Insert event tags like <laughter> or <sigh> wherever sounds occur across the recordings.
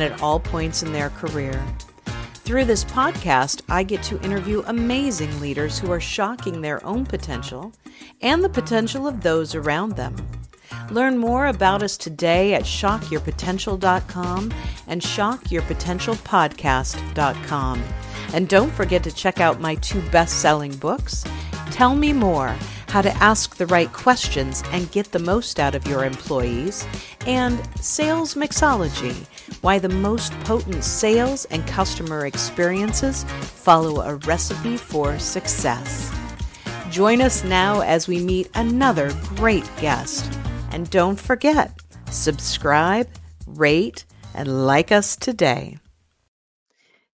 and at all points in their career. Through this podcast, I get to interview amazing leaders who are shocking their own potential and the potential of those around them. Learn more about us today at shockyourpotential.com and shockyourpotentialpodcast.com. And don't forget to check out my two best selling books Tell Me More How to Ask the Right Questions and Get the Most Out of Your Employees, and Sales Mixology Why the Most Potent Sales and Customer Experiences Follow a Recipe for Success. Join us now as we meet another great guest. And don't forget, subscribe, rate, and like us today.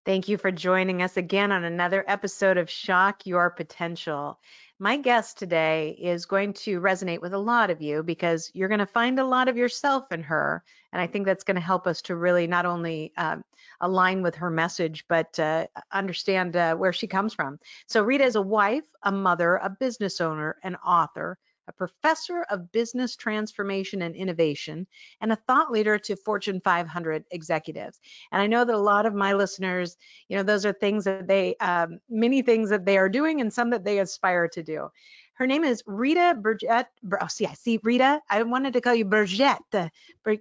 Thank you for joining us again on another episode of Shock Your Potential. My guest today is going to resonate with a lot of you because you're going to find a lot of yourself in her. And I think that's going to help us to really not only um, align with her message, but uh, understand uh, where she comes from. So, Rita is a wife, a mother, a business owner, an author, a professor of business transformation and innovation, and a thought leader to Fortune 500 executives. And I know that a lot of my listeners, you know, those are things that they, um, many things that they are doing and some that they aspire to do. Her name is Rita Burgett. Oh, see, I see Rita. I wanted to call you Burgett.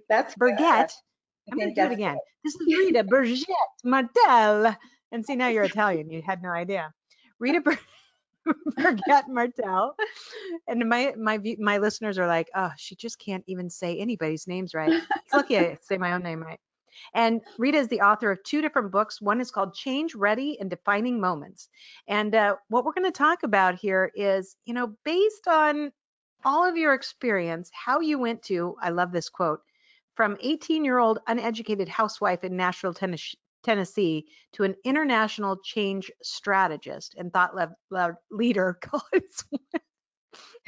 That's Burgett. I'm going to do it again. This is Rita Burgett Martell. And see, now you're Italian. You had no idea. Rita Burgett. <laughs> <laughs> Burgett Martell. And my my my listeners are like, oh, she just can't even say anybody's names right. It's lucky I say my own name right. And Rita is the author of two different books. One is called Change Ready and Defining Moments. And uh, what we're going to talk about here is, you know, based on all of your experience, how you went to, I love this quote, from 18 year old uneducated housewife in Nashville, Tennessee, to an international change strategist and thought le- leader. <laughs>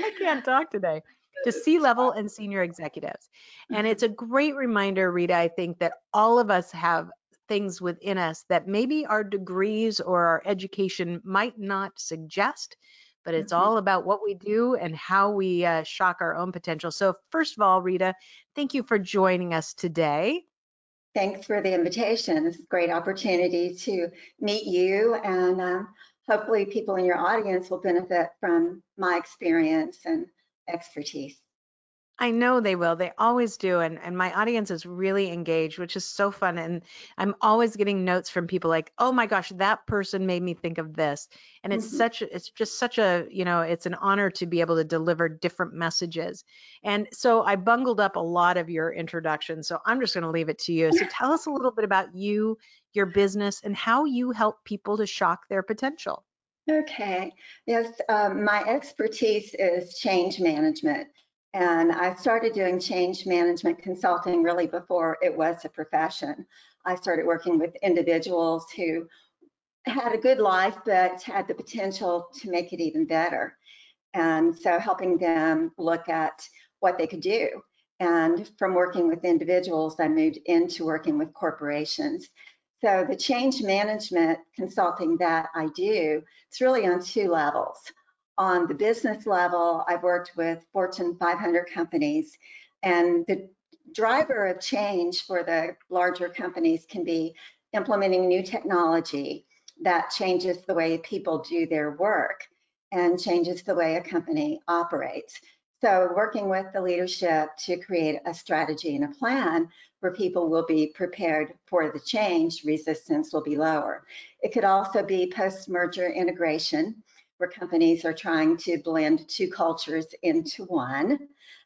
I can't talk today. To C level and senior executives. And it's a great reminder, Rita, I think, that all of us have things within us that maybe our degrees or our education might not suggest, but it's mm-hmm. all about what we do and how we uh, shock our own potential. So, first of all, Rita, thank you for joining us today. Thanks for the invitation. It's a great opportunity to meet you and um, hopefully people in your audience will benefit from my experience and expertise. I know they will. They always do. And and my audience is really engaged, which is so fun. And I'm always getting notes from people like, oh my gosh, that person made me think of this. And it's mm-hmm. such it's just such a, you know, it's an honor to be able to deliver different messages. And so I bungled up a lot of your introduction. So I'm just going to leave it to you. So tell us a little bit about you, your business, and how you help people to shock their potential. Okay. Yes, um, my expertise is change management. And I started doing change management consulting really before it was a profession. I started working with individuals who had a good life, but had the potential to make it even better. And so helping them look at what they could do. And from working with individuals, I moved into working with corporations. So the change management consulting that I do, it's really on two levels on the business level, I've worked with Fortune 500 companies, and the driver of change for the larger companies can be implementing new technology that changes the way people do their work and changes the way a company operates. So, working with the leadership to create a strategy and a plan where people will be prepared for the change, resistance will be lower. It could also be post merger integration where companies are trying to blend two cultures into one,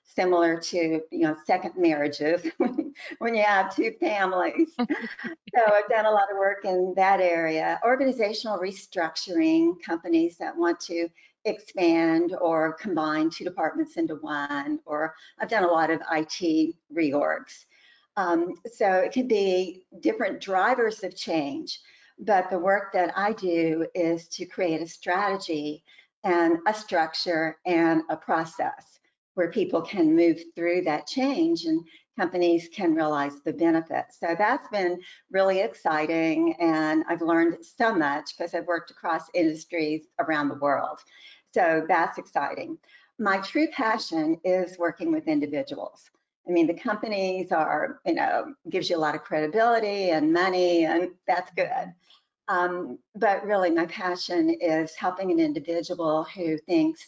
similar to you know second marriages <laughs> when you have two families. <laughs> so I've done a lot of work in that area. Organizational restructuring, companies that want to expand or combine two departments into one, or I've done a lot of IT reorgs. Um, so it can be different drivers of change, but the work that I do is to create a strategy and a structure and a process where people can move through that change and companies can realize the benefits. So that's been really exciting and I've learned so much because I've worked across industries around the world. So that's exciting. My true passion is working with individuals. I mean, the companies are, you know, gives you a lot of credibility and money, and that's good. Um, but really, my passion is helping an individual who thinks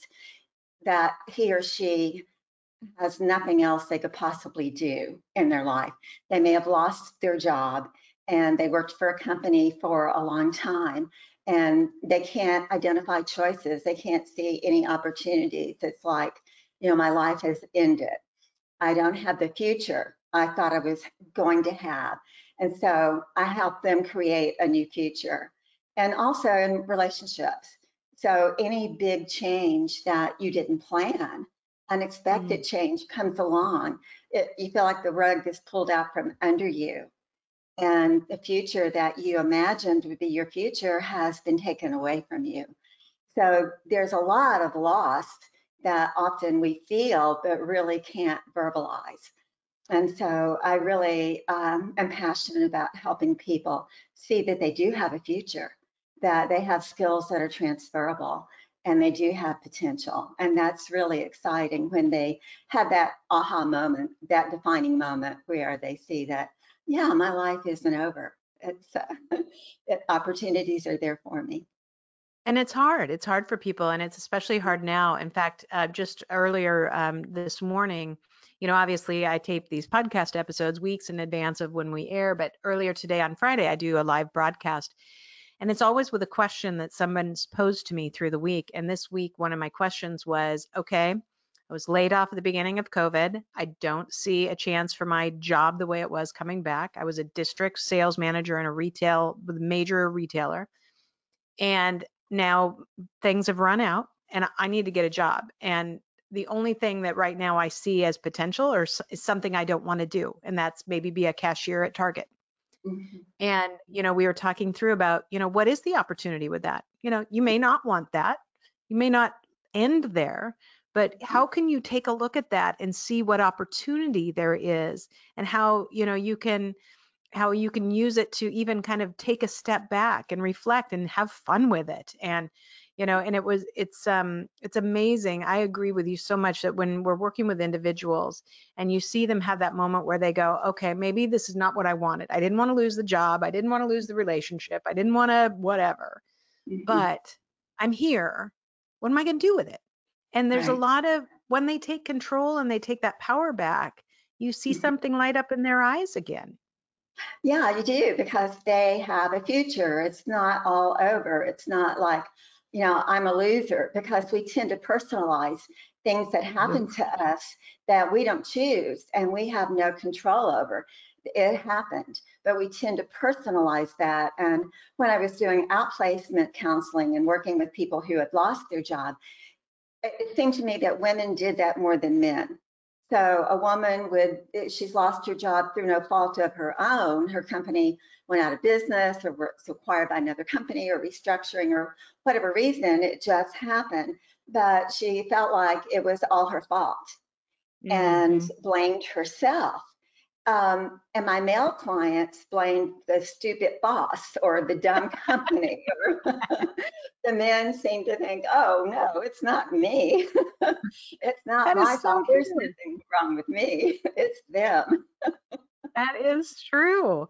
that he or she has nothing else they could possibly do in their life. They may have lost their job and they worked for a company for a long time and they can't identify choices. They can't see any opportunities. It's like, you know, my life has ended. I don't have the future I thought I was going to have. And so I help them create a new future and also in relationships. So any big change that you didn't plan, unexpected mm. change comes along, it, you feel like the rug is pulled out from under you. And the future that you imagined would be your future has been taken away from you. So there's a lot of loss that often we feel, but really can't verbalize. And so I really um, am passionate about helping people see that they do have a future that they have skills that are transferable and they do have potential. And that's really exciting when they have that aha moment, that defining moment where they see that, yeah, my life isn't over. It's <laughs> uh, opportunities are there for me. And it's hard. It's hard for people, and it's especially hard now. In fact, uh, just earlier um, this morning, you know, obviously I tape these podcast episodes weeks in advance of when we air, but earlier today on Friday, I do a live broadcast and it's always with a question that someone's posed to me through the week. And this week, one of my questions was okay, I was laid off at the beginning of COVID. I don't see a chance for my job the way it was coming back. I was a district sales manager in a retail with a major retailer. And now things have run out and I need to get a job. And the only thing that right now I see as potential or is something I don't want to do, and that's maybe be a cashier at Target. Mm-hmm. And, you know, we were talking through about, you know, what is the opportunity with that? You know, you may not want that. You may not end there, but how can you take a look at that and see what opportunity there is and how, you know, you can how you can use it to even kind of take a step back and reflect and have fun with it. And you know and it was it's um it's amazing. I agree with you so much that when we're working with individuals and you see them have that moment where they go okay maybe this is not what i wanted. I didn't want to lose the job. I didn't want to lose the relationship. I didn't want to whatever. Mm-hmm. but i'm here. What am i going to do with it? And there's right. a lot of when they take control and they take that power back you see mm-hmm. something light up in their eyes again yeah, you do because they have a future. It's not all over. It's not like, you know, I'm a loser because we tend to personalize things that happen mm-hmm. to us that we don't choose and we have no control over. It happened, but we tend to personalize that. And when I was doing outplacement counseling and working with people who had lost their job, it seemed to me that women did that more than men. So a woman would, she's lost her job through no fault of her own. Her company went out of business or was acquired by another company or restructuring or whatever reason, it just happened. But she felt like it was all her fault mm-hmm. and blamed herself. Um, and my male clients blamed the stupid boss or the dumb <laughs> company. the men seem to think, oh no, it's not me. <laughs> it's not that my fault. There's nothing wrong with me. <laughs> It's them. That is true.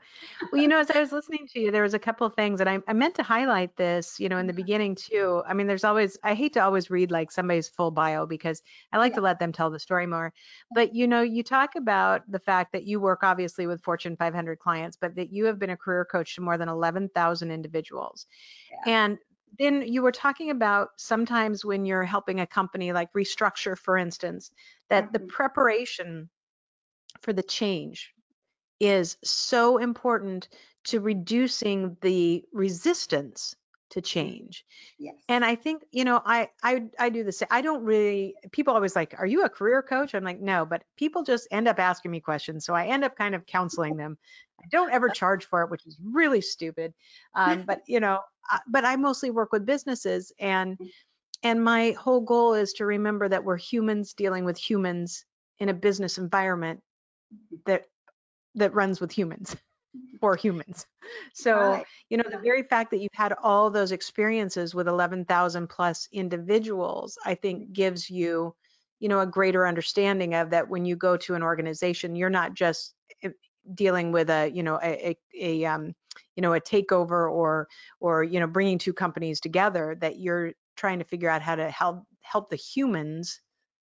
Well, you know, as I was listening to you, there was a couple of things, and I, I meant to highlight this, you know, in the beginning too. I mean, there's always, I hate to always read like somebody's full bio because I like yeah. to let them tell the story more. But, you know, you talk about the fact that you work obviously with Fortune 500 clients, but that you have been a career coach to more than 11,000 individuals. Yeah. And then you were talking about sometimes when you're helping a company like restructure, for instance, that mm-hmm. the preparation for the change is so important to reducing the resistance to change. Yes. And I think, you know, I I I do the same. I don't really people always like, "Are you a career coach?" I'm like, "No," but people just end up asking me questions, so I end up kind of counseling them. I don't ever <laughs> charge for it, which is really stupid. Um, but you know, I, but I mostly work with businesses and and my whole goal is to remember that we're humans dealing with humans in a business environment that that runs with humans for humans. So, Right. you know, the very fact that you've had all those experiences with 11,000 plus individuals, I think gives you, you know, a greater understanding of that when you go to an organization, you're not just eh, dealing with a, you know, a, a, a um, you know, a takeover or, or, you know, bringing two companies together, that you're trying to figure out how to help, help the humans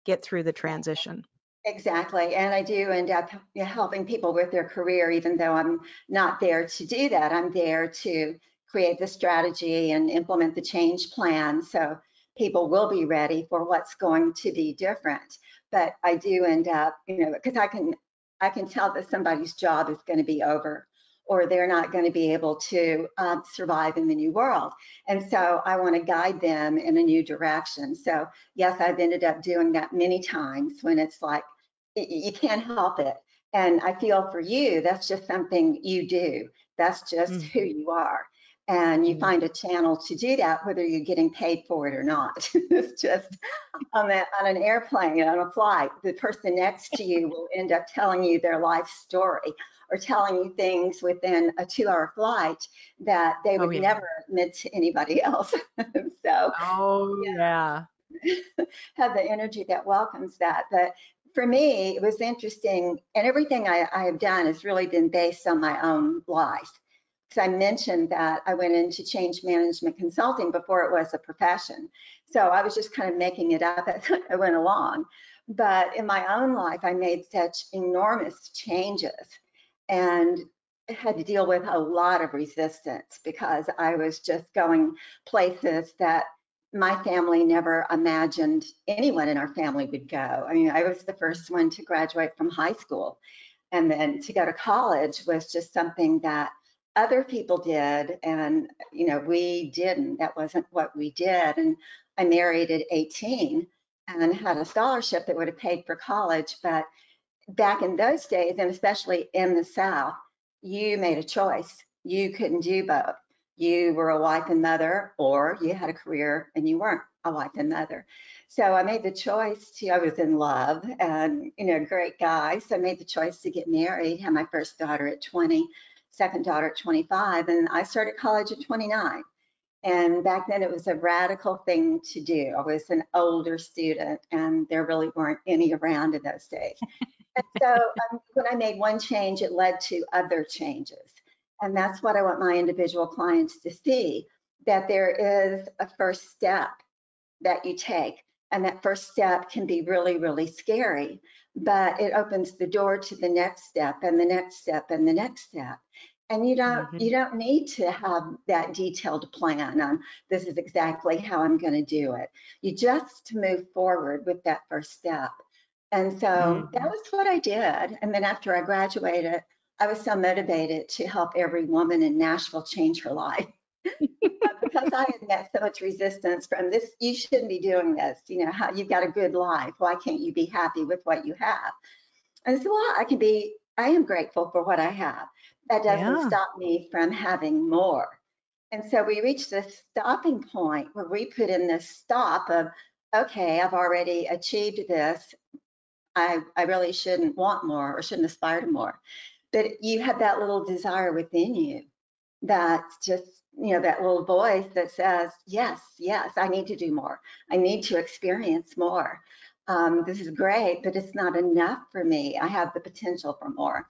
get through the transition. Exactly. And I do end up helping people with their career, even though I'm not there to do that. I'm there to create the strategy and implement the change plan so people will be ready for what's going to be different. But I do end up, you know, because I can I can tell that somebody's job is going to be over or they're not going to be able to um, survive in the new world. And so I want to guide them in a new direction. So yes, I've ended up doing that many times when it's like, you can't help it. And I feel for you, that's just something you do. That's just Mm. who you are. And you Mhm. find a channel to do that, whether you're getting paid for it or not. <laughs> it's just on, a, on an airplane, on a flight, the person next to you will end up telling you their life story or telling you things within a two hour flight that they Oh, would yeah. never admit to anybody else. <laughs> so Oh, yeah. <laughs> have the energy that welcomes that. But for me, it was interesting, and everything I, I have done has really been based on my own life. Because I mentioned that I went into change management consulting before it was a profession. So I was just kind of making it up as <laughs> I went along. But in my own life, I made such enormous changes and had to deal with a lot of resistance because I was just going places that my family never imagined anyone in our family would go. I mean, I was the first one to graduate from high school. And then to go to college was just something that other people did. And, you know, we didn't. That wasn't what we did. And I married at 18 and had a scholarship that would have paid for college. But back in those days, and especially in the South, you made a choice. You couldn't do both you were a wife and mother, or you had a career and you weren't a wife and mother. So I made the choice to, I was in love and, you know, great guy. So I made the choice to get married, had my first daughter at 20, second daughter at 25, and I started college at 29. And back then it was a radical thing to do. I was an older student and there really weren't any around in those days. and so um, when I made one change, it led to other changes. And that's what I want my individual clients to see, that there is a first step that you take. And that first step can be really, really scary, but it opens the door to the next step and the next step and the next step. And you don't Mhm. you don't need to have that detailed plan on this is exactly how I'm going to do it. You just move forward with that first step. And so that Mhm. was what I did. And then after I graduated, I was so motivated to help every woman in Nashville change her life. <laughs> because I had met so much resistance from this, you shouldn't be doing this. You know, how you've got a good life. Why can't you be happy with what you have? And I said, well, I can be, I am grateful for what I have. That doesn't Yeah. stop me from having more. And so we reached this stopping point where we put in this stop of, okay, I've already achieved this. I, I really shouldn't want more or shouldn't aspire to more. But you have that little desire within you that's just, you know, that little voice that says, yes, yes, I need to do more. I need to experience more. Um, this is great, but it's not enough for me. I have the potential for more.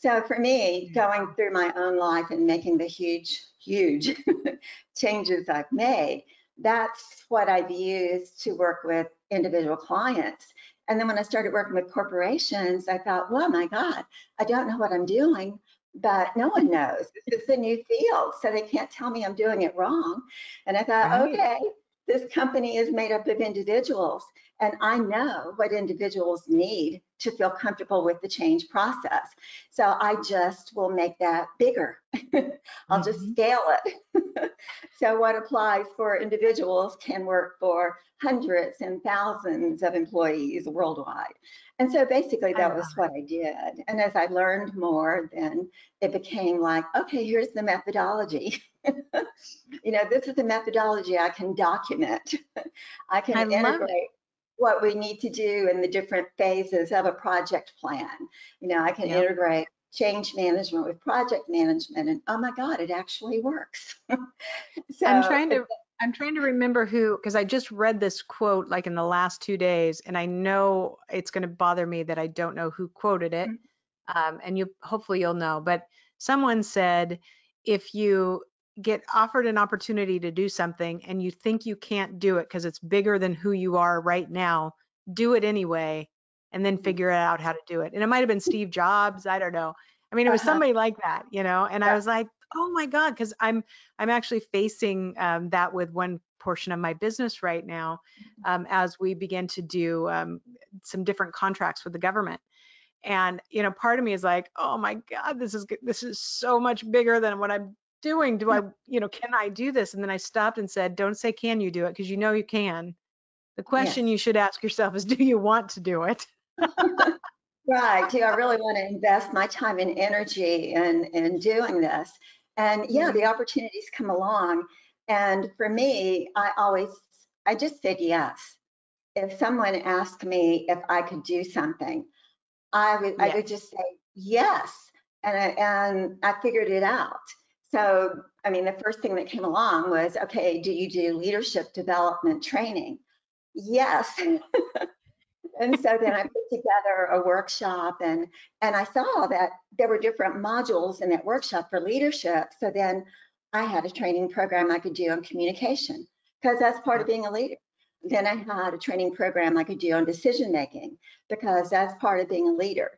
So for me, going through my own life and making the huge, huge <laughs> changes I've made, that's what I've used to work with individual clients. And then when I started working with corporations, I thought, well, my God, I don't know what I'm doing, but no one <laughs> knows. This is a new field, so they can't tell me I'm doing it wrong. And I thought, Right. okay, this company is made up of individuals And I know what individuals need to feel comfortable with the change process. So I just will make that bigger. <laughs> I'll just Mhm. scale it. <laughs> so what applies for individuals can work for hundreds and thousands of employees worldwide. And so basically that was what I did. And as I learned more, then it became like, okay, here's the methodology. <laughs> you know, this is the methodology I can document. <laughs> I can I integrate what we need to do in the different phases of a project plan. You know, I can Yep. integrate change management with project management and oh my God, it actually works. <laughs> so I'm trying to I'm trying to remember who because I just read this quote like in the last two days, and I know it's going to bother me that I don't know who quoted it. Um, and you hopefully you'll know, but someone said if you get offered an opportunity to do something and you think you can't do it because it's bigger than who you are right now, do it anyway, and then Mhm. figure out how to do it. And it might have been Steve Jobs, I don't know. I mean, it was Uh-huh. somebody like that, you know. And I was like, oh my god, because I'm I'm actually facing um, that with one portion of my business right now um, as we begin to do um, some different contracts with the government. And you know, part of me is like, oh my God, this is this is so much bigger than what I'm doing. Do I, you know, can I do this? And then I stopped and said, don't say can you do it because you know you can. The question you should ask yourself is, do you want to do it? <laughs> Right. Do I really want to <laughs> invest my time and energy in, in doing this? And yeah, mm-hmm. the opportunities come along. And for me, I always, I just said yes. If someone asked me if I could do something, I would, I would just say yes. And I, and I figured it out. So, I mean, the first thing that came along was, okay, do you do leadership development training? Yes. <laughs> and so then I put together a workshop and and I saw that there were different modules in that workshop for leadership. So then I had a training program I could do on communication because that's part of being a leader. Then I had a training program I could do on decision making because that's part of being a leader.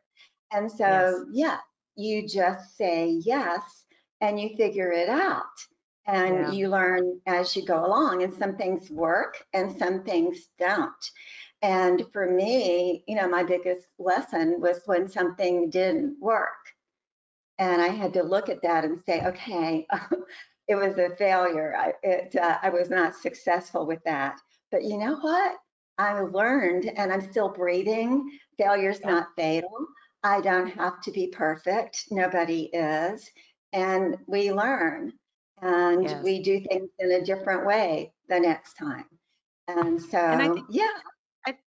And so yeah, you just say yes and you figure it out and Yeah. you learn as you go along and some things work and some things don't. And for me, you know, my biggest lesson was when something didn't work. And I had to look at that and say, okay, <laughs> it was a failure. I, it, uh, I was not successful with that. But you know what? I learned and I'm still breathing. Failure's not fatal. I don't have to be perfect. Nobody is. And we learn and Yes. we do things in a different way the next time. And so, I think- yeah,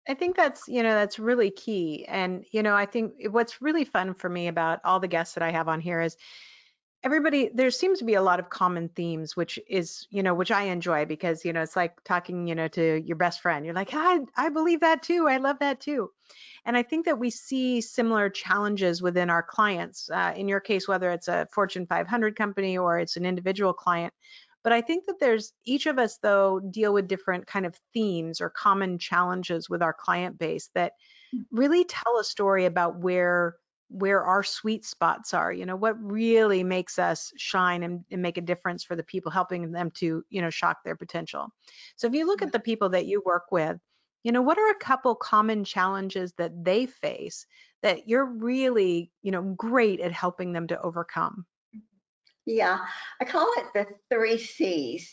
I think that's, you know, that's really key. And, you know, I think what's really fun for me about all the guests that I have on here is everybody, there seems to be a lot of common themes, which is, you know, which I enjoy because, you know, it's like talking, you know, to your best friend. You're like, I, I believe that too. I love that too. And I think that we see similar challenges within our clients. Uh, in your case, whether it's a Fortune 500 company or it's an individual client, but I think that there's each of us though deal with different kind of themes or common challenges with our client base that mm. really tell a story about where where our sweet spots are you know what really makes us shine and, and make a difference for the people helping them to you know shock their potential. So if you look at the people that you work with you know what are a couple common challenges that they face that you're really you know great at helping them to overcome Yeah, I call it the three C's,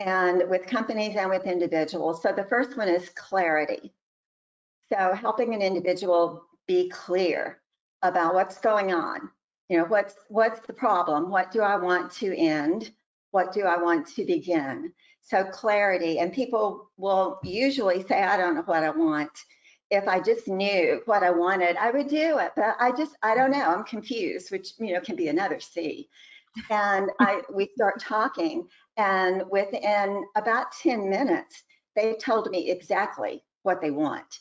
and with companies and with individuals. So the first one is clarity. So helping an individual be clear about what's going on. You know, what's what's the problem? What do I want to end? What do I want to begin? So clarity, and people will usually say, I don't know what I want. If I just knew what I wanted, I would do it. But I just, I don't know. I'm confused, which you know can be another C and I we start talking and within about 10 minutes they told me exactly what they want.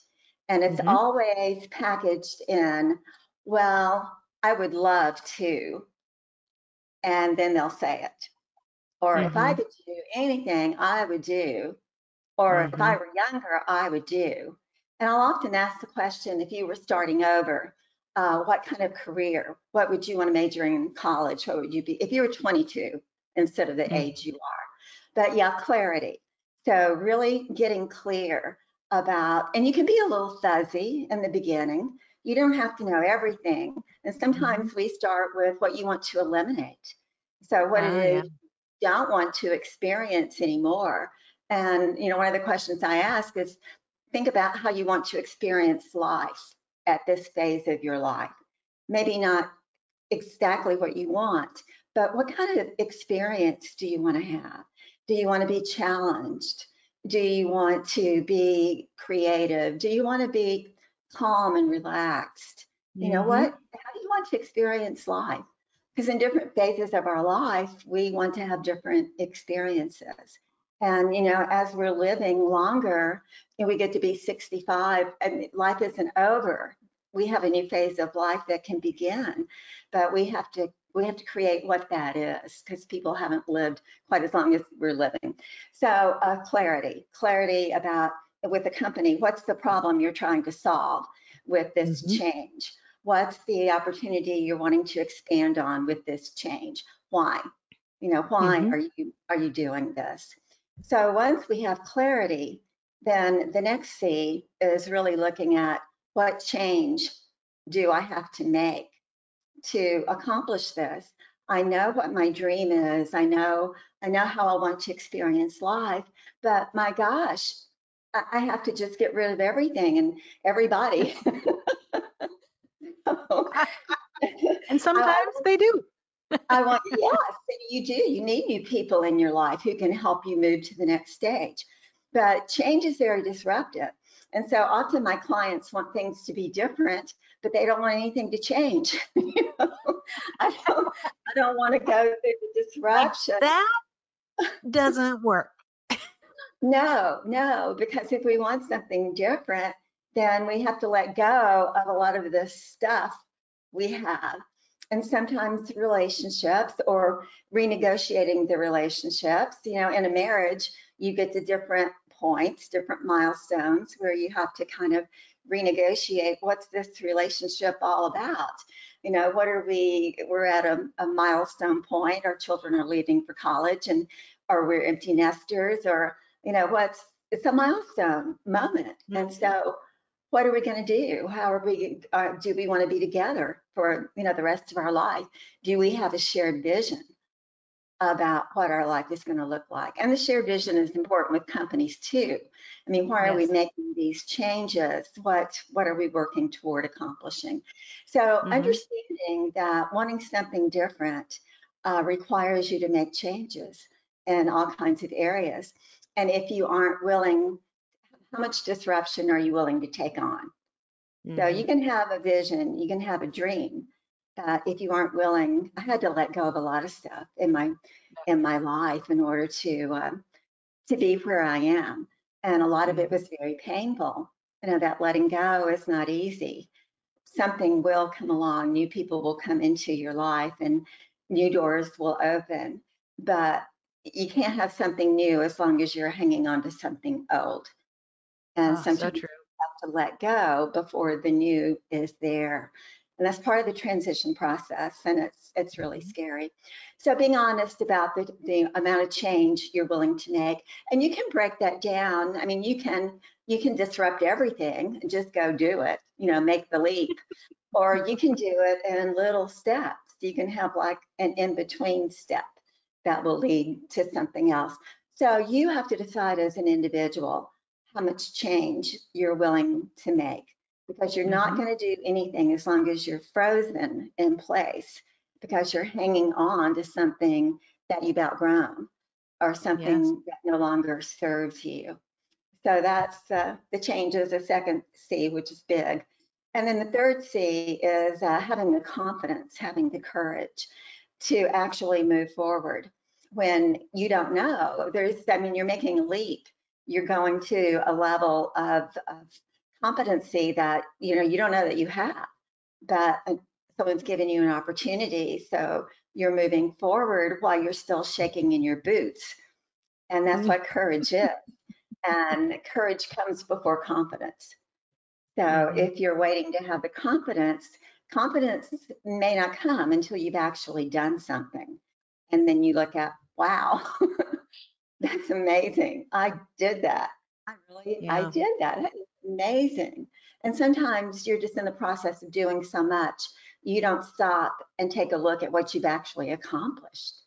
And it's Mhm. always packaged in well I would love to and then they'll say it. Or if I could do anything I would do. Or if I were younger I would do. And I'll often ask the question if you were starting over uh, what kind of career? What would you want to major in college? What would you be if you were 22 instead of the Mm. age you are? But yeah, clarity. So really getting clear about, and you can be a little fuzzy in the beginning. You don't have to know everything. And sometimes we start with what you want to eliminate. So what Ah, it is yeah. you don't want to experience anymore. And you know, one of the questions I ask is think about how you want to experience life at this phase of your life. Maybe not exactly what you want, but what kind of experience do you want to have? Do you want to be challenged? Do you want to be creative? Do you want to be calm and relaxed? You know Mhm. what? How do you want to experience life? Because in different phases of our life, we want to have different experiences. And you know, as we're living longer, and we get to be 65, and life isn't over. We have a new phase of life that can begin, but we have to we have to create what that is because people haven't lived quite as long as we're living. So uh, clarity, clarity about with the company, what's the problem you're trying to solve with this Mhm. change? What's the opportunity you're wanting to expand on with this change? Why? You know, why Mhm. are you are you doing this? So once we have clarity, then the next C is really looking at what change do I have to make to accomplish this. I know what my dream is. I know I know how I want to experience life, but my gosh, I I have to just get rid of everything and everybody. <laughs> <laughs> And sometimes they do. I want, yes, you do. You need new people in your life who can help you move to the next stage. But change is very disruptive. And so often my clients want things to be different, but they don't want anything to change. <laughs> You know? I don't, I don't want to go through the disruption. That doesn't work. No, no, because if we want something different, then we have to let go of a lot of the stuff we have. And sometimes relationships or renegotiating the relationships, you know, in a marriage, you get to different points, different milestones where you have to kind of renegotiate what's this relationship all about? You know, what are we, we're at a, a milestone point, our children are leaving for college and or we're empty nesters or you know what's it's a milestone moment. And mm-hmm. so what are we going to do? How are we uh, do we want to be together for you know the rest of our life? Do we have a shared vision about what our life is going to look like? And the shared vision is important with companies too. I mean why are we making these changes? What what are we working toward accomplishing? So Mhm. understanding that wanting something different uh, requires you to make changes in all kinds of areas. And if you aren't willing, how much disruption are you willing to take on? So you Mhm. can have a vision, you can have a dream. Uh, if you aren't willing, I had to let go of a lot of stuff in my in my life in order to um, to be where I am, and a lot of it was very painful. You know that letting go is not easy. Something will come along, new people will come into your life, and new doors will open. But you can't have something new as long as you're hanging on to something old. And Oh, so sometimes true. have to let go before the new is there. And that's part of the transition process, and it's it's really mm-hmm. scary. So being honest about the, the amount of change you're willing to make, and you can break that down. I mean, you can you can disrupt everything and just go do it. You know, make the leap, or you can do it in little steps. You can have like an in between step that will lead to something else. So you have to decide as an individual how much change you're willing to make because you're not Mhm. going to do anything as long as you're frozen in place because you're hanging on to something that you've outgrown or something that no longer serves you. So that's uh, the change is the second C, which is big. And then the third C is uh, having the confidence, having the courage to actually move forward when you don't know. There's, I mean, you're making a leap. You're going to a level of, of competency that, you know, you don't know that you have, but uh, someone's given you an opportunity. So you're moving forward while you're still shaking in your boots. And that's what courage is. And courage comes before confidence. So Mhm. if you're waiting to have the confidence, confidence may not come until you've actually done something. And then you look at, wow, <laughs> that's amazing. I did that. I really, Yeah. I did that. Amazing. And sometimes you're just in the process of doing so much, you don't stop and take a look at what you've actually accomplished.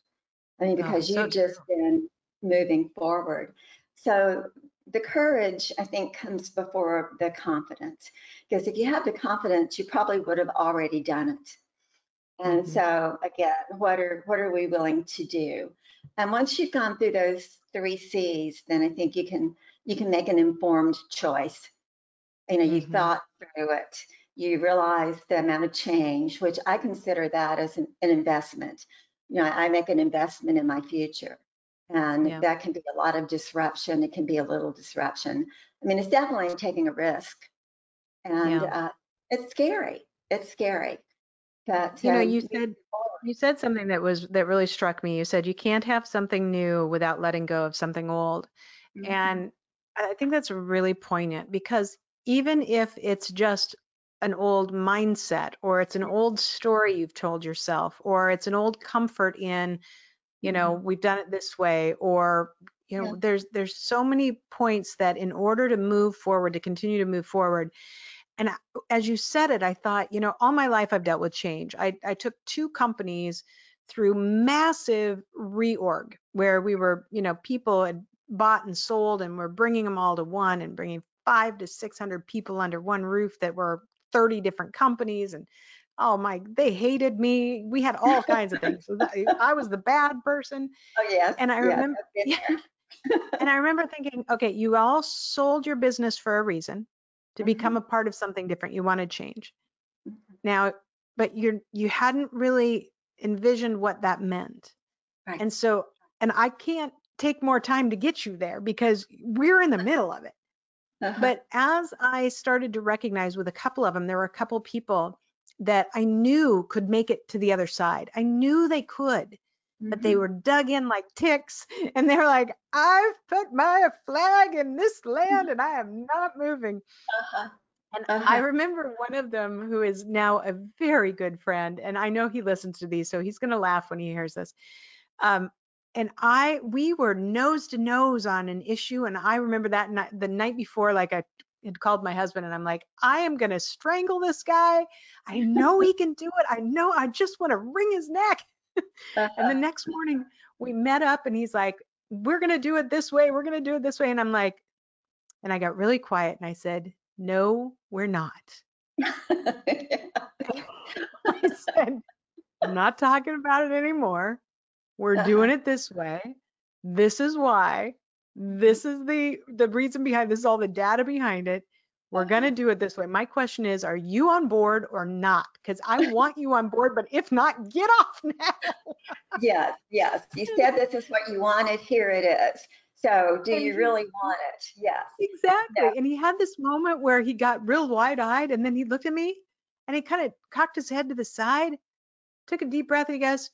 I mean, Oh, because so you've just been moving forward. So the courage, I think, comes before the confidence. Because if you have the confidence, you probably would have already done it. And Mhm. so again, what are what are we willing to do? And once you've gone through those three C's, then I think you can you can make an informed choice. You know, you Mhm. thought through it. You realize the amount of change, which I consider that as an, an investment. You know, I make an investment in my future. And Yeah. that can be a lot of disruption. It can be a little disruption. I mean, it's definitely taking a risk. And Yeah. uh, it's scary. It's scary. But You know, um, you said you said something that was that really struck me. You said you can't have something new without letting go of something old. Mhm. And I think that's really poignant because even if it's just an old mindset or it's an old story you've told yourself or it's an old comfort in, you know, we've done it this way or you know, Yeah. there's there's so many points that in order to move forward, to continue to move forward, and I- as you said it, I thought, you know, all my life I've dealt with change. I, I took two companies through massive reorg where we were, you know, people had bought and sold and we're bringing them all to one and bringing five to 600 people under one roof that were 30 different companies. And oh my, they hated me. We had all kinds of things. So that, I was the bad person. Oh, yes. And I yes, remember- <laughs> Yeah. And I remember thinking, okay, you all sold your business for a reason to Mhm. become a part of something different. You want to change. Mhm. Now, but you're you hadn't really envisioned what that meant. Right. And so, and I can't take more time to get you there because we're in the <laughs> middle of it. Uh-huh. But as I started to recognize with a couple of them, there were a couple people that I knew could make it to the other side. I knew they could, but they were dug in like ticks <laughs> and they're like, I've put my flag in this land and I am not moving. Uh-huh. And Uh-huh. I remember one of them who is now a very good friend, and I know he listens to these, so he's going to laugh when he hears this. Um, and I, we were nose to nose on an issue, and I remember that night, the night before, like I had called my husband, and I'm like, I am going to strangle this guy. I know he can do it. I know. I just want to wring his neck. <laughs> And the Uh-huh. next morning, we met up, and he's like, We're going to do it this way. We're going to do it this way. And I'm like, and I got really quiet, and I said, No, we're not. <laughs> <laughs> I said, I'm not talking about it anymore. We're doing it this way. This is why. This is the the reason behind this is all the data behind it. We're going to do it this way. My question is, are you on board or not? Because I <laughs> want you on board, but if not, get off <laughs> now. yes, yes. You said this is what you wanted. Here it is. So, do you really want it? Yes. Exactly. And he had this moment where he got real wide eyed and then he looked at me and he kind of cocked his head to the side, took a deep breath, and he goes,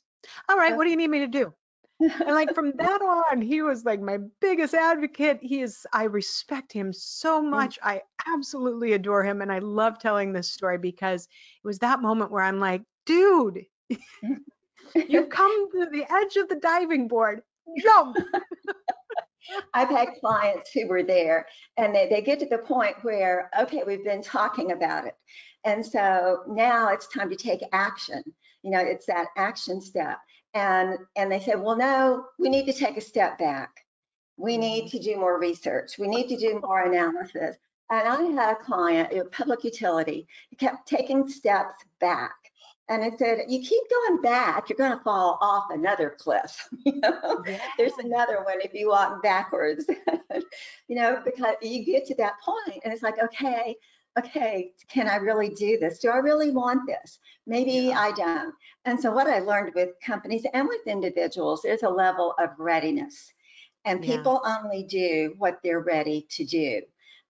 All right, what do you need me to do? And like from that on, he was like my biggest advocate. He is, I respect him so mm. much. I absolutely adore him. And I love telling this story because it was that moment where I'm like, dude, you've <laughs> come to the edge of the diving board. Jump. <laughs> I've had clients who were there and they, they get to the point where, okay, we've been talking about it. And so now it's time to take action. You know, it's that action step. And and they said, well, no, we need to take a step back. We need mm-hmm. to do more research. We need to do more analysis. And I had a client, a public utility, he kept taking steps back. And I said, you keep going back, you're going to fall off another cliff. <laughs> you know? there's another one if you walk backwards <laughs> you know because you get to that point and it's like okay okay can i really do this? Do i really want this? Maybe Yeah. i don't. And so what i learned with companies and with individuals there's a level of readiness. And Yeah. people only do what they're ready to do.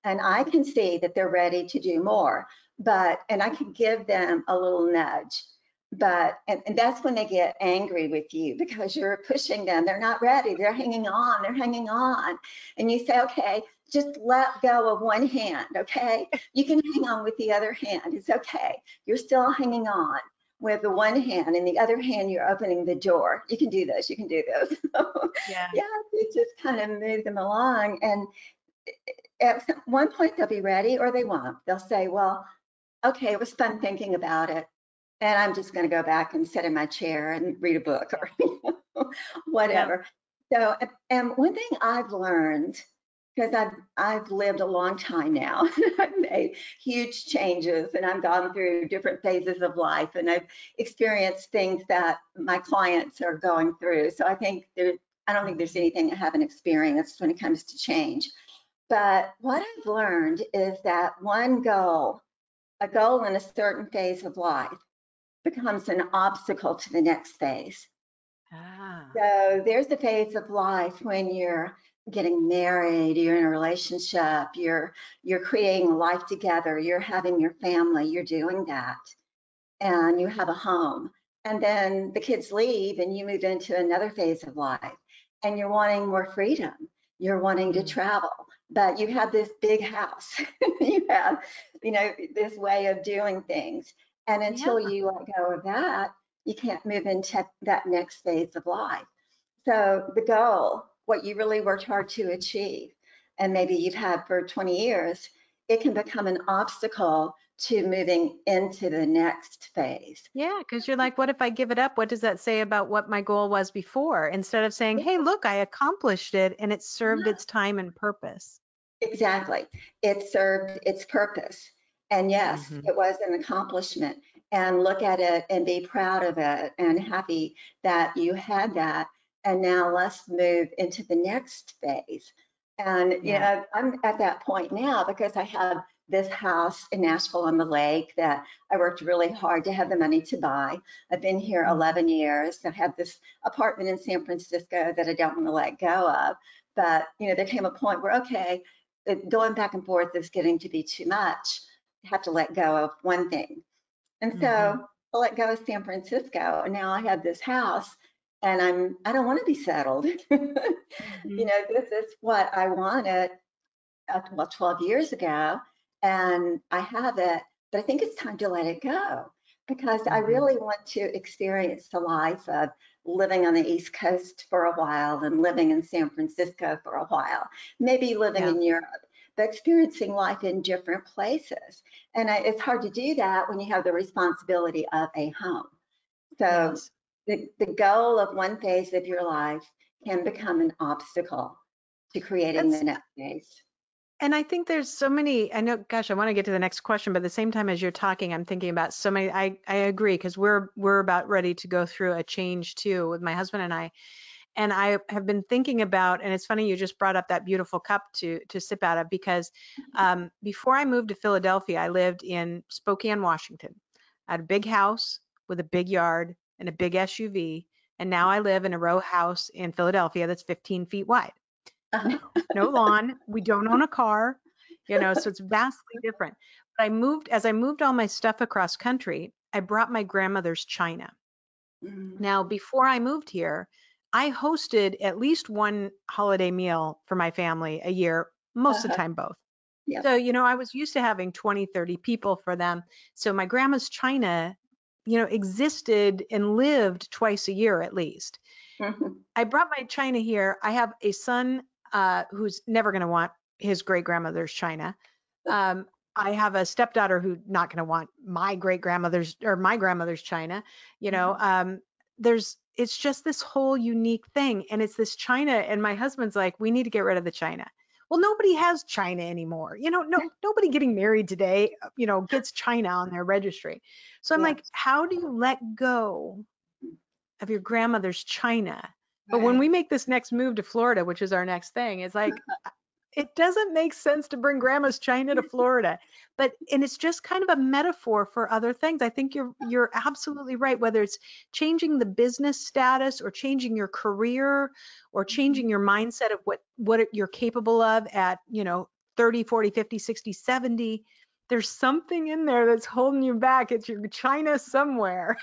And i can see that they're ready to do more but and i can give them a little nudge but and, and that's when they get angry with you because you're pushing them. They're not ready. They're hanging on. They're hanging on. And you say okay just let go of one hand okay you can hang on with the other hand it's okay you're still hanging on with the one hand and the other hand you're opening the door you can do this you can do this <laughs> Yeah. yeah, it just kind of moved them along. And at one point they'll be ready or they won't. They'll say, well, okay, it was fun thinking about it. And I'm just going to go back and sit in my chair and read a book or <laughs> whatever. Yeah. So, and one thing I've learned, because I've, I've lived a long time now, <laughs> I've made huge changes and I've gone through different phases of life and I've experienced things that my clients are going through. So I think there, I don't think there's anything I haven't experienced when it comes to change. But what I've learned is that one goal, a goal in a certain phase of life, becomes an obstacle to the next phase. Ah. So there's a phase of life when you're getting married, you're in a relationship, you're you're creating life together, you're having your family, you're doing that. And you have a home. And then the kids leave and you move into another phase of life and you're wanting more freedom. You're wanting to mm. travel, but you have this big house. <laughs> you have, you know, this way of doing things. And until yeah. you let go of that, you can't move into that next phase of life. So the goal, what you really worked hard to achieve, and maybe you've had for 20 years, it can become an obstacle to moving into the next phase. Yeah, because you're like, what if I give it up? What does that say about what my goal was before? Instead of saying, hey, look, I accomplished it and it served yeah. its time and purpose. Exactly. It served its purpose. And yes, mm-hmm. it was an accomplishment. And look at it and be proud of it and happy that you had that. And now let's move into the next phase. And yeah. you know, I'm at that point now because I have this house in Nashville on the lake that I worked really hard to have the money to buy. I've been here mm-hmm. 11 years. I have this apartment in San Francisco that I don't want to let go of. But you know, there came a point where okay, going back and forth is getting to be too much. I have to let go of one thing. And so mm-hmm. I let go of San Francisco. And now I have this house and I'm I don't want to be settled. <laughs> mm-hmm. You know, this is what I wanted uh, well 12 years ago and I have it, but I think it's time to let it go because mm-hmm. I really want to experience the life of living on the East Coast for a while and living in San Francisco for a while, maybe living yeah. in Europe, but experiencing life in different places. And I, it's hard to do that when you have the responsibility of a home. So yes. The, the goal of one phase of your life can become an obstacle to creating That's, the next phase and I think there's so many. I know, gosh, I want to get to the next question, but at the same time as you're talking, I'm thinking about so many. I I agree because we're we're about ready to go through a change too with my husband and I, and I have been thinking about. And it's funny you just brought up that beautiful cup to to sip out of because um, before I moved to Philadelphia, I lived in Spokane, Washington. I had a big house with a big yard and a big SUV, and now I live in a row house in Philadelphia that's 15 feet wide. Uh-huh. no <laughs> lawn. We don't own a car, you know, so it's <laughs> vastly different. But I moved, as I moved all my stuff across country, I brought my grandmother's china. Mm. Now, before I moved here, I hosted at least one holiday meal for my family a year, most uh-huh. of the uh-huh. time, both. Yeah. So, you know, I was used to having 20, 30 people for them. So my grandma's china, you know, existed and lived twice a year at least. Mm-hmm. I brought my china here. I have a son uh, who's never going to want his great grandmother's china. Um, I have a stepdaughter who's not going to want my great grandmother's or my grandmother's china. You know, mm-hmm. um, there's it's just this whole unique thing, and it's this china. And my husband's like, we need to get rid of the china. Well, nobody has china anymore. You know, no nobody getting married today, uh, you know, gets china on their registry. So I'm like, how do you let go of your grandmother's china but when we make this next move to Florida, which is our next thing, it's like <laughs> it doesn't make sense to bring grandma's china to Florida. But and it's just kind of a metaphor for other things. I think you're you're absolutely right whether it's changing the business status or changing your career or changing mm-hmm. your mindset of what what you're capable of at, you know, 30, 40, 50, 60, 70, there's something in there that's holding you back. It's your china somewhere.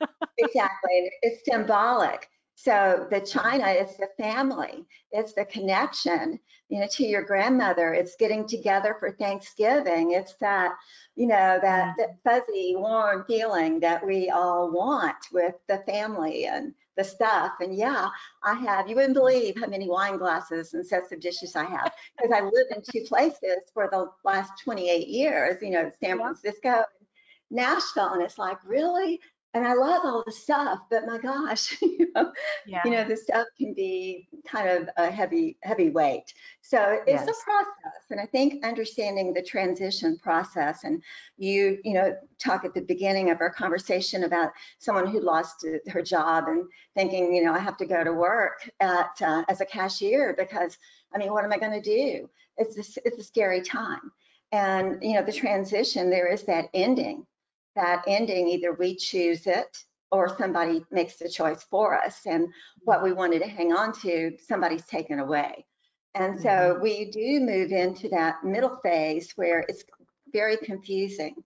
<laughs> exactly. It's symbolic So the China, is the family, it's the connection, you know, to your grandmother. It's getting together for Thanksgiving. It's that, you know, that, that fuzzy, warm feeling that we all want with the family and the stuff. And yeah, I have, you wouldn't believe how many wine glasses and sets of dishes I have because I lived in two places for the last 28 years, you know, San Francisco, Nashville. And it's like, really? And I love all the stuff, but my gosh, <laughs> you know, yeah. you know, the stuff can be kind of a heavy, heavy weight. So it's yes. a process, and I think understanding the transition process, and you, you know, talk at the beginning of our conversation about someone who lost her job and thinking, you know, I have to go to work at uh, as a cashier because, I mean, what am I going to do? It's a, it's a scary time, and you know, the transition there is that ending that ending, either we choose it or somebody makes the choice for us. And what we wanted to hang on to, somebody's taken away. And so mm-hmm. we do move into that middle phase where it's very confusing.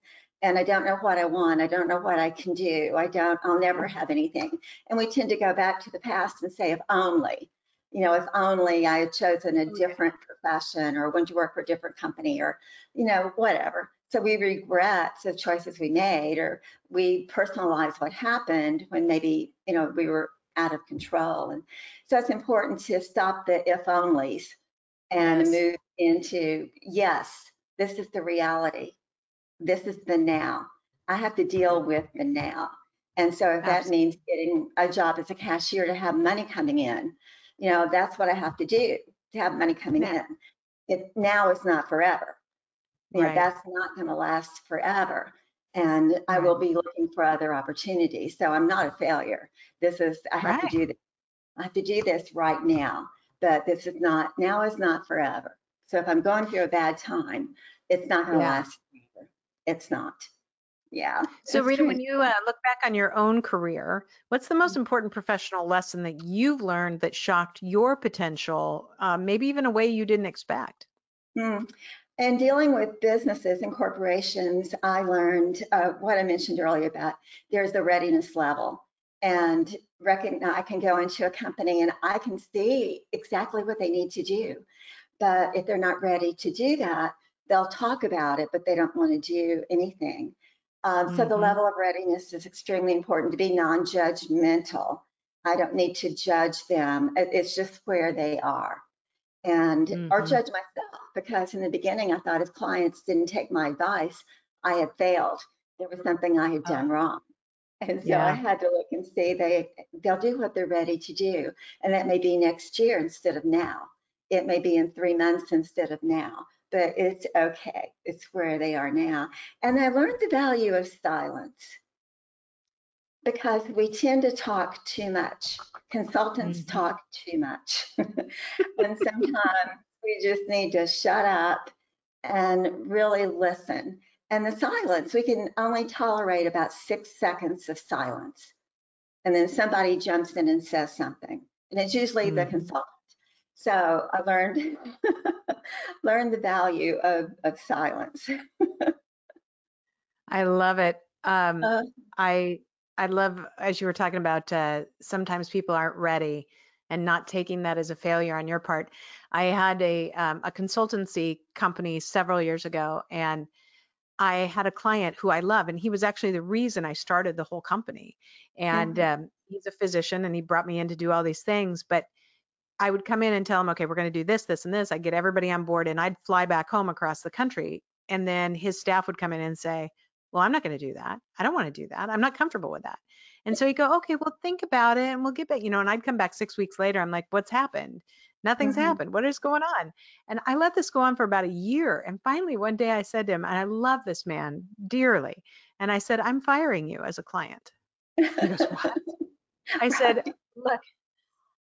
And I don't know what I want. I don't know what I can do. I don't, I'll never have anything. And we tend to go back to the past and say, if only, you know, if only I had chosen a different profession or went to work for a different company or, you know, whatever. So we regret the choices we made, or we personalize what happened when maybe you know we were out of control. And so it's important to stop the if onlys and yes. move into yes, this is the reality. This is the now. I have to deal mm-hmm. with the now. And so if that means getting a job as a cashier to have money coming in, you know, that's what I have to do to have money coming yeah. in. It now is not forever you know, right. that's not going to last forever. And right. I will be looking for other opportunities. So I'm not a failure. This is, I have right. to do this. I have to do this right now. But this is not, now is not forever. So if I'm going through a bad time, it's not going to yeah. last forever. It's not. Yeah. So Rita, true. when you uh, look back on your own career, what's the most mm-hmm. important professional lesson that you've learned that shocked your potential, uh, maybe even a way you didn't expect? Mm. And dealing with businesses and corporations, I learned uh, what I mentioned earlier about there's the readiness level. And recognize, I can go into a company and I can see exactly what they need to do. But if they're not ready to do that, they'll talk about it, but they don't want to do anything. Um, mm-hmm. So the mm-hmm. level of readiness is extremely important to be non-judgmental. I don't need to judge them. It's just where they are and mm-hmm. or judge myself because in the beginning I thought if clients didn't take my advice, I had failed. There was something I had oh. done wrong. And so yeah. I had to look and see they they'll do what they're ready to do. And that may be next year instead of now. It may be in three months instead of now. But it's okay. It's where they are now. And I learned the value of silence because we tend to talk too much. Consultants mm-hmm. talk too much. <laughs> and sometimes we just need to shut up and really listen. And the silence, we can only tolerate about six seconds of silence. And then somebody jumps in and says something. And it's usually mm-hmm. the consultant. So I learned <laughs> learned the value of, of silence. <laughs> I love it. Um, uh, I I love, as you were talking about, uh, sometimes people aren't ready and not taking that as a failure on your part. I had a, um, a consultancy company several years ago, and I had a client who I love, and he was actually the reason I started the whole company. And mm-hmm. um, he's a physician, and he brought me in to do all these things. But I would come in and tell him, okay, we're going to do this, this, and this. I'd get everybody on board, and I'd fly back home across the country. And then his staff would come in and say, well, I'm not going to do that. I don't want to do that. I'm not comfortable with that. And so he'd go, okay, well, think about it and we'll get back, you know, and I'd come back six weeks later. I'm like, what's happened? Nothing's mm-hmm. happened. What is going on? And I let this go on for about a year. And finally, one day I said to him, and I love this man dearly. And I said, I'm firing you as a client. He goes, what? <laughs> I said, look,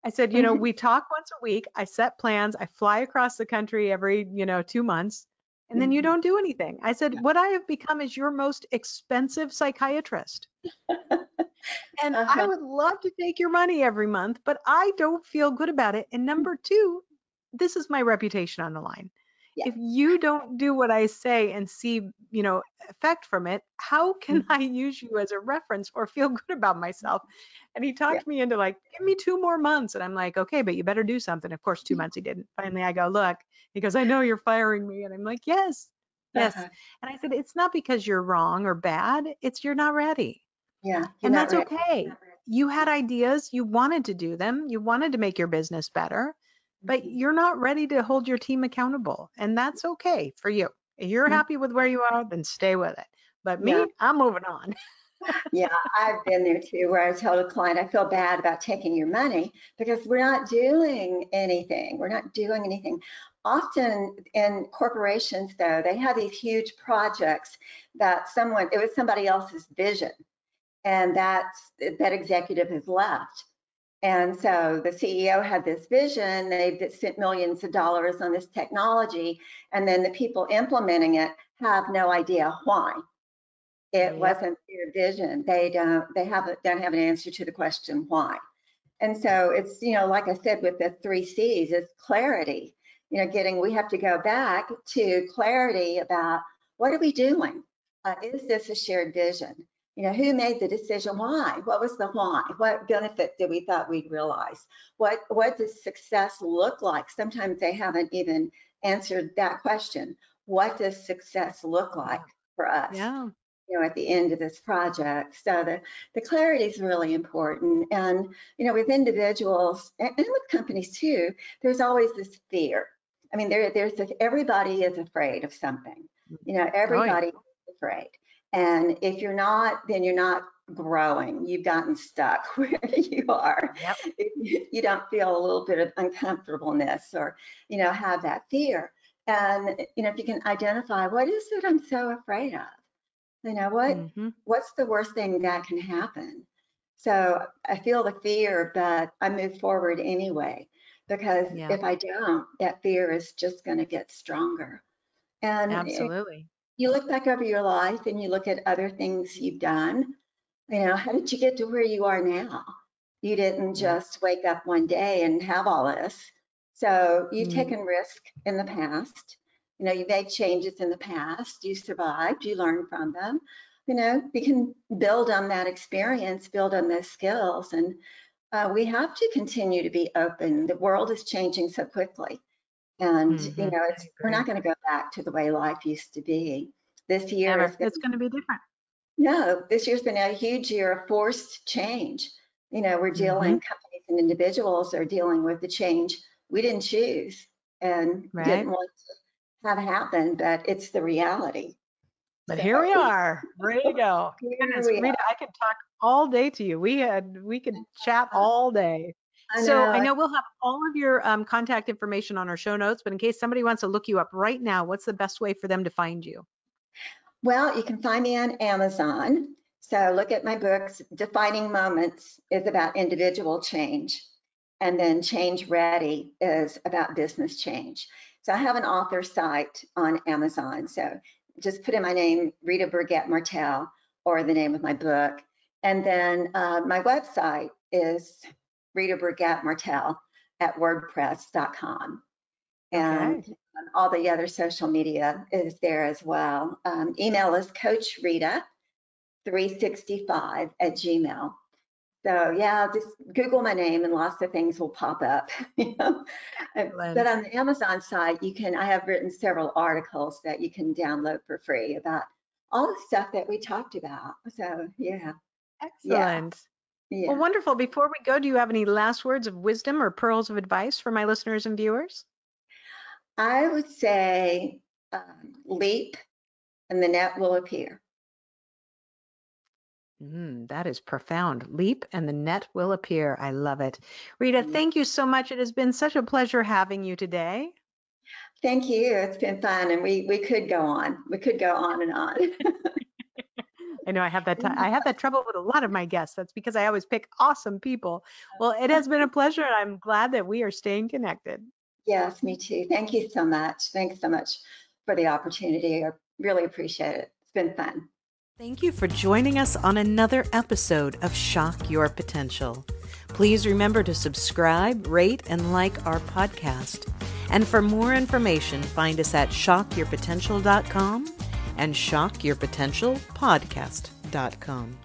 I said, you know, mm-hmm. we talk once a week. I set plans. I fly across the country every, you know, two months and then you mm-hmm. don't do anything. I said, what I have become is your most expensive psychiatrist. <laughs> and uh-huh. I would love to take your money every month, but I don't feel good about it. And number two, this is my reputation on the line. yeah. if you don't do what I say and see, you know, effect from it, how can mm-hmm. I use you as a reference or feel good about myself? And he talked yeah. me into like, give me two more months. And I'm like, okay, but you better do something. Of course, two mm-hmm. months he didn't. Finally, I go, look, he goes, I know you're firing me. And I'm like, yes, yes. Uh-huh. And I said, it's not because you're wrong or bad. It's you're not ready. Yeah. And that's ready. okay. You had ideas, you wanted to do them, you wanted to make your business better but mm-hmm. you're not ready to hold your team accountable. And that's okay for you. If you're mm-hmm. happy with where you are, then stay with it. But me, yeah. I'm moving on. <laughs> yeah, I've been there too, where I told a client, I feel bad about taking your money because we're not doing anything. We're not doing anything. Often in corporations, though, they have these huge projects that someone, it was somebody else's vision, and that's that executive has left. And so the CEO had this vision, they've spent millions of dollars on this technology, and then the people implementing it have no idea why. It wasn't their vision. They don't they have don't have an answer to the question why. And so it's, you know, like I said with the three C's, it's clarity. You know, getting we have to go back to clarity about what are we doing? Uh, is this a shared vision? You know, who made the decision? Why? What was the why? What benefit did we thought we'd realize? What what does success look like? Sometimes they haven't even answered that question. What does success look like for us? Yeah. You know, at the end of this project. So the, the clarity is really important. And, you know, with individuals and, and with companies too, there's always this fear. I mean, there, there's this, everybody is afraid of something. You know, everybody yeah. is afraid. And if you're not, then you're not growing. You've gotten stuck <laughs> where you are. Yep. You don't feel a little bit of uncomfortableness or, you know, have that fear. And, you know, if you can identify what is it I'm so afraid of? You know, what mm-hmm. what's the worst thing that can happen? So I feel the fear, but I move forward anyway, because yeah. if I don't, that fear is just going to get stronger. And absolutely you look back over your life and you look at other things you've done, you know, how did you get to where you are now? You didn't just wake up one day and have all this. So you've mm-hmm. taken risk in the past. You know, you made changes in the past. You survived. You learned from them. You know, we can build on that experience, build on those skills, and uh, we have to continue to be open. The world is changing so quickly. And mm-hmm. you know, it's we're not going to go back to the way life used to be. This year, Never. it's going to be different. No, this year's been a huge year of forced change. You know, we're dealing, mm-hmm. companies and individuals are dealing with the change we didn't choose and right. didn't want to have happen, but it's the reality. But here we <laughs> are, ready to go. Goodness, Rita, I could talk all day to you. We had we could chat all day. I so I know we'll have all of your um, contact information on our show notes, but in case somebody wants to look you up right now, what's the best way for them to find you? Well, you can find me on Amazon. So look at my books. Defining Moments is about individual change. And then Change Ready is about business change. So I have an author site on Amazon. So just put in my name, Rita Burgett Martell, or the name of my book. And then uh, my website is Rita Burgett Martell at wordpress.com. And okay. all the other social media is there as well. Um, email is Coach Rita 365 at Gmail. So yeah, just Google my name and lots of things will pop up. <laughs> but on the Amazon side, you can, I have written several articles that you can download for free about all the stuff that we talked about. So yeah. Excellent. Yeah. Well, wonderful. Before we go, do you have any last words of wisdom or pearls of advice for my listeners and viewers? I would say um, leap and the net will appear. Mm, that is profound. Leap and the net will appear. I love it. Rita, thank you so much. It has been such a pleasure having you today. Thank you. It's been fun and we we could go on. We could go on and on. <laughs> I know I have that <laughs> t- I have that trouble with a lot of my guests. That's because I always pick awesome people. Well, it has been a pleasure and I'm glad that we are staying connected. Yes, me too. Thank you so much. Thanks so much for the opportunity. I really appreciate it. It's been fun. Thank you for joining us on another episode of Shock Your Potential. Please remember to subscribe, rate, and like our podcast. And for more information, find us at shockyourpotential.com and shockyourpotentialpodcast.com.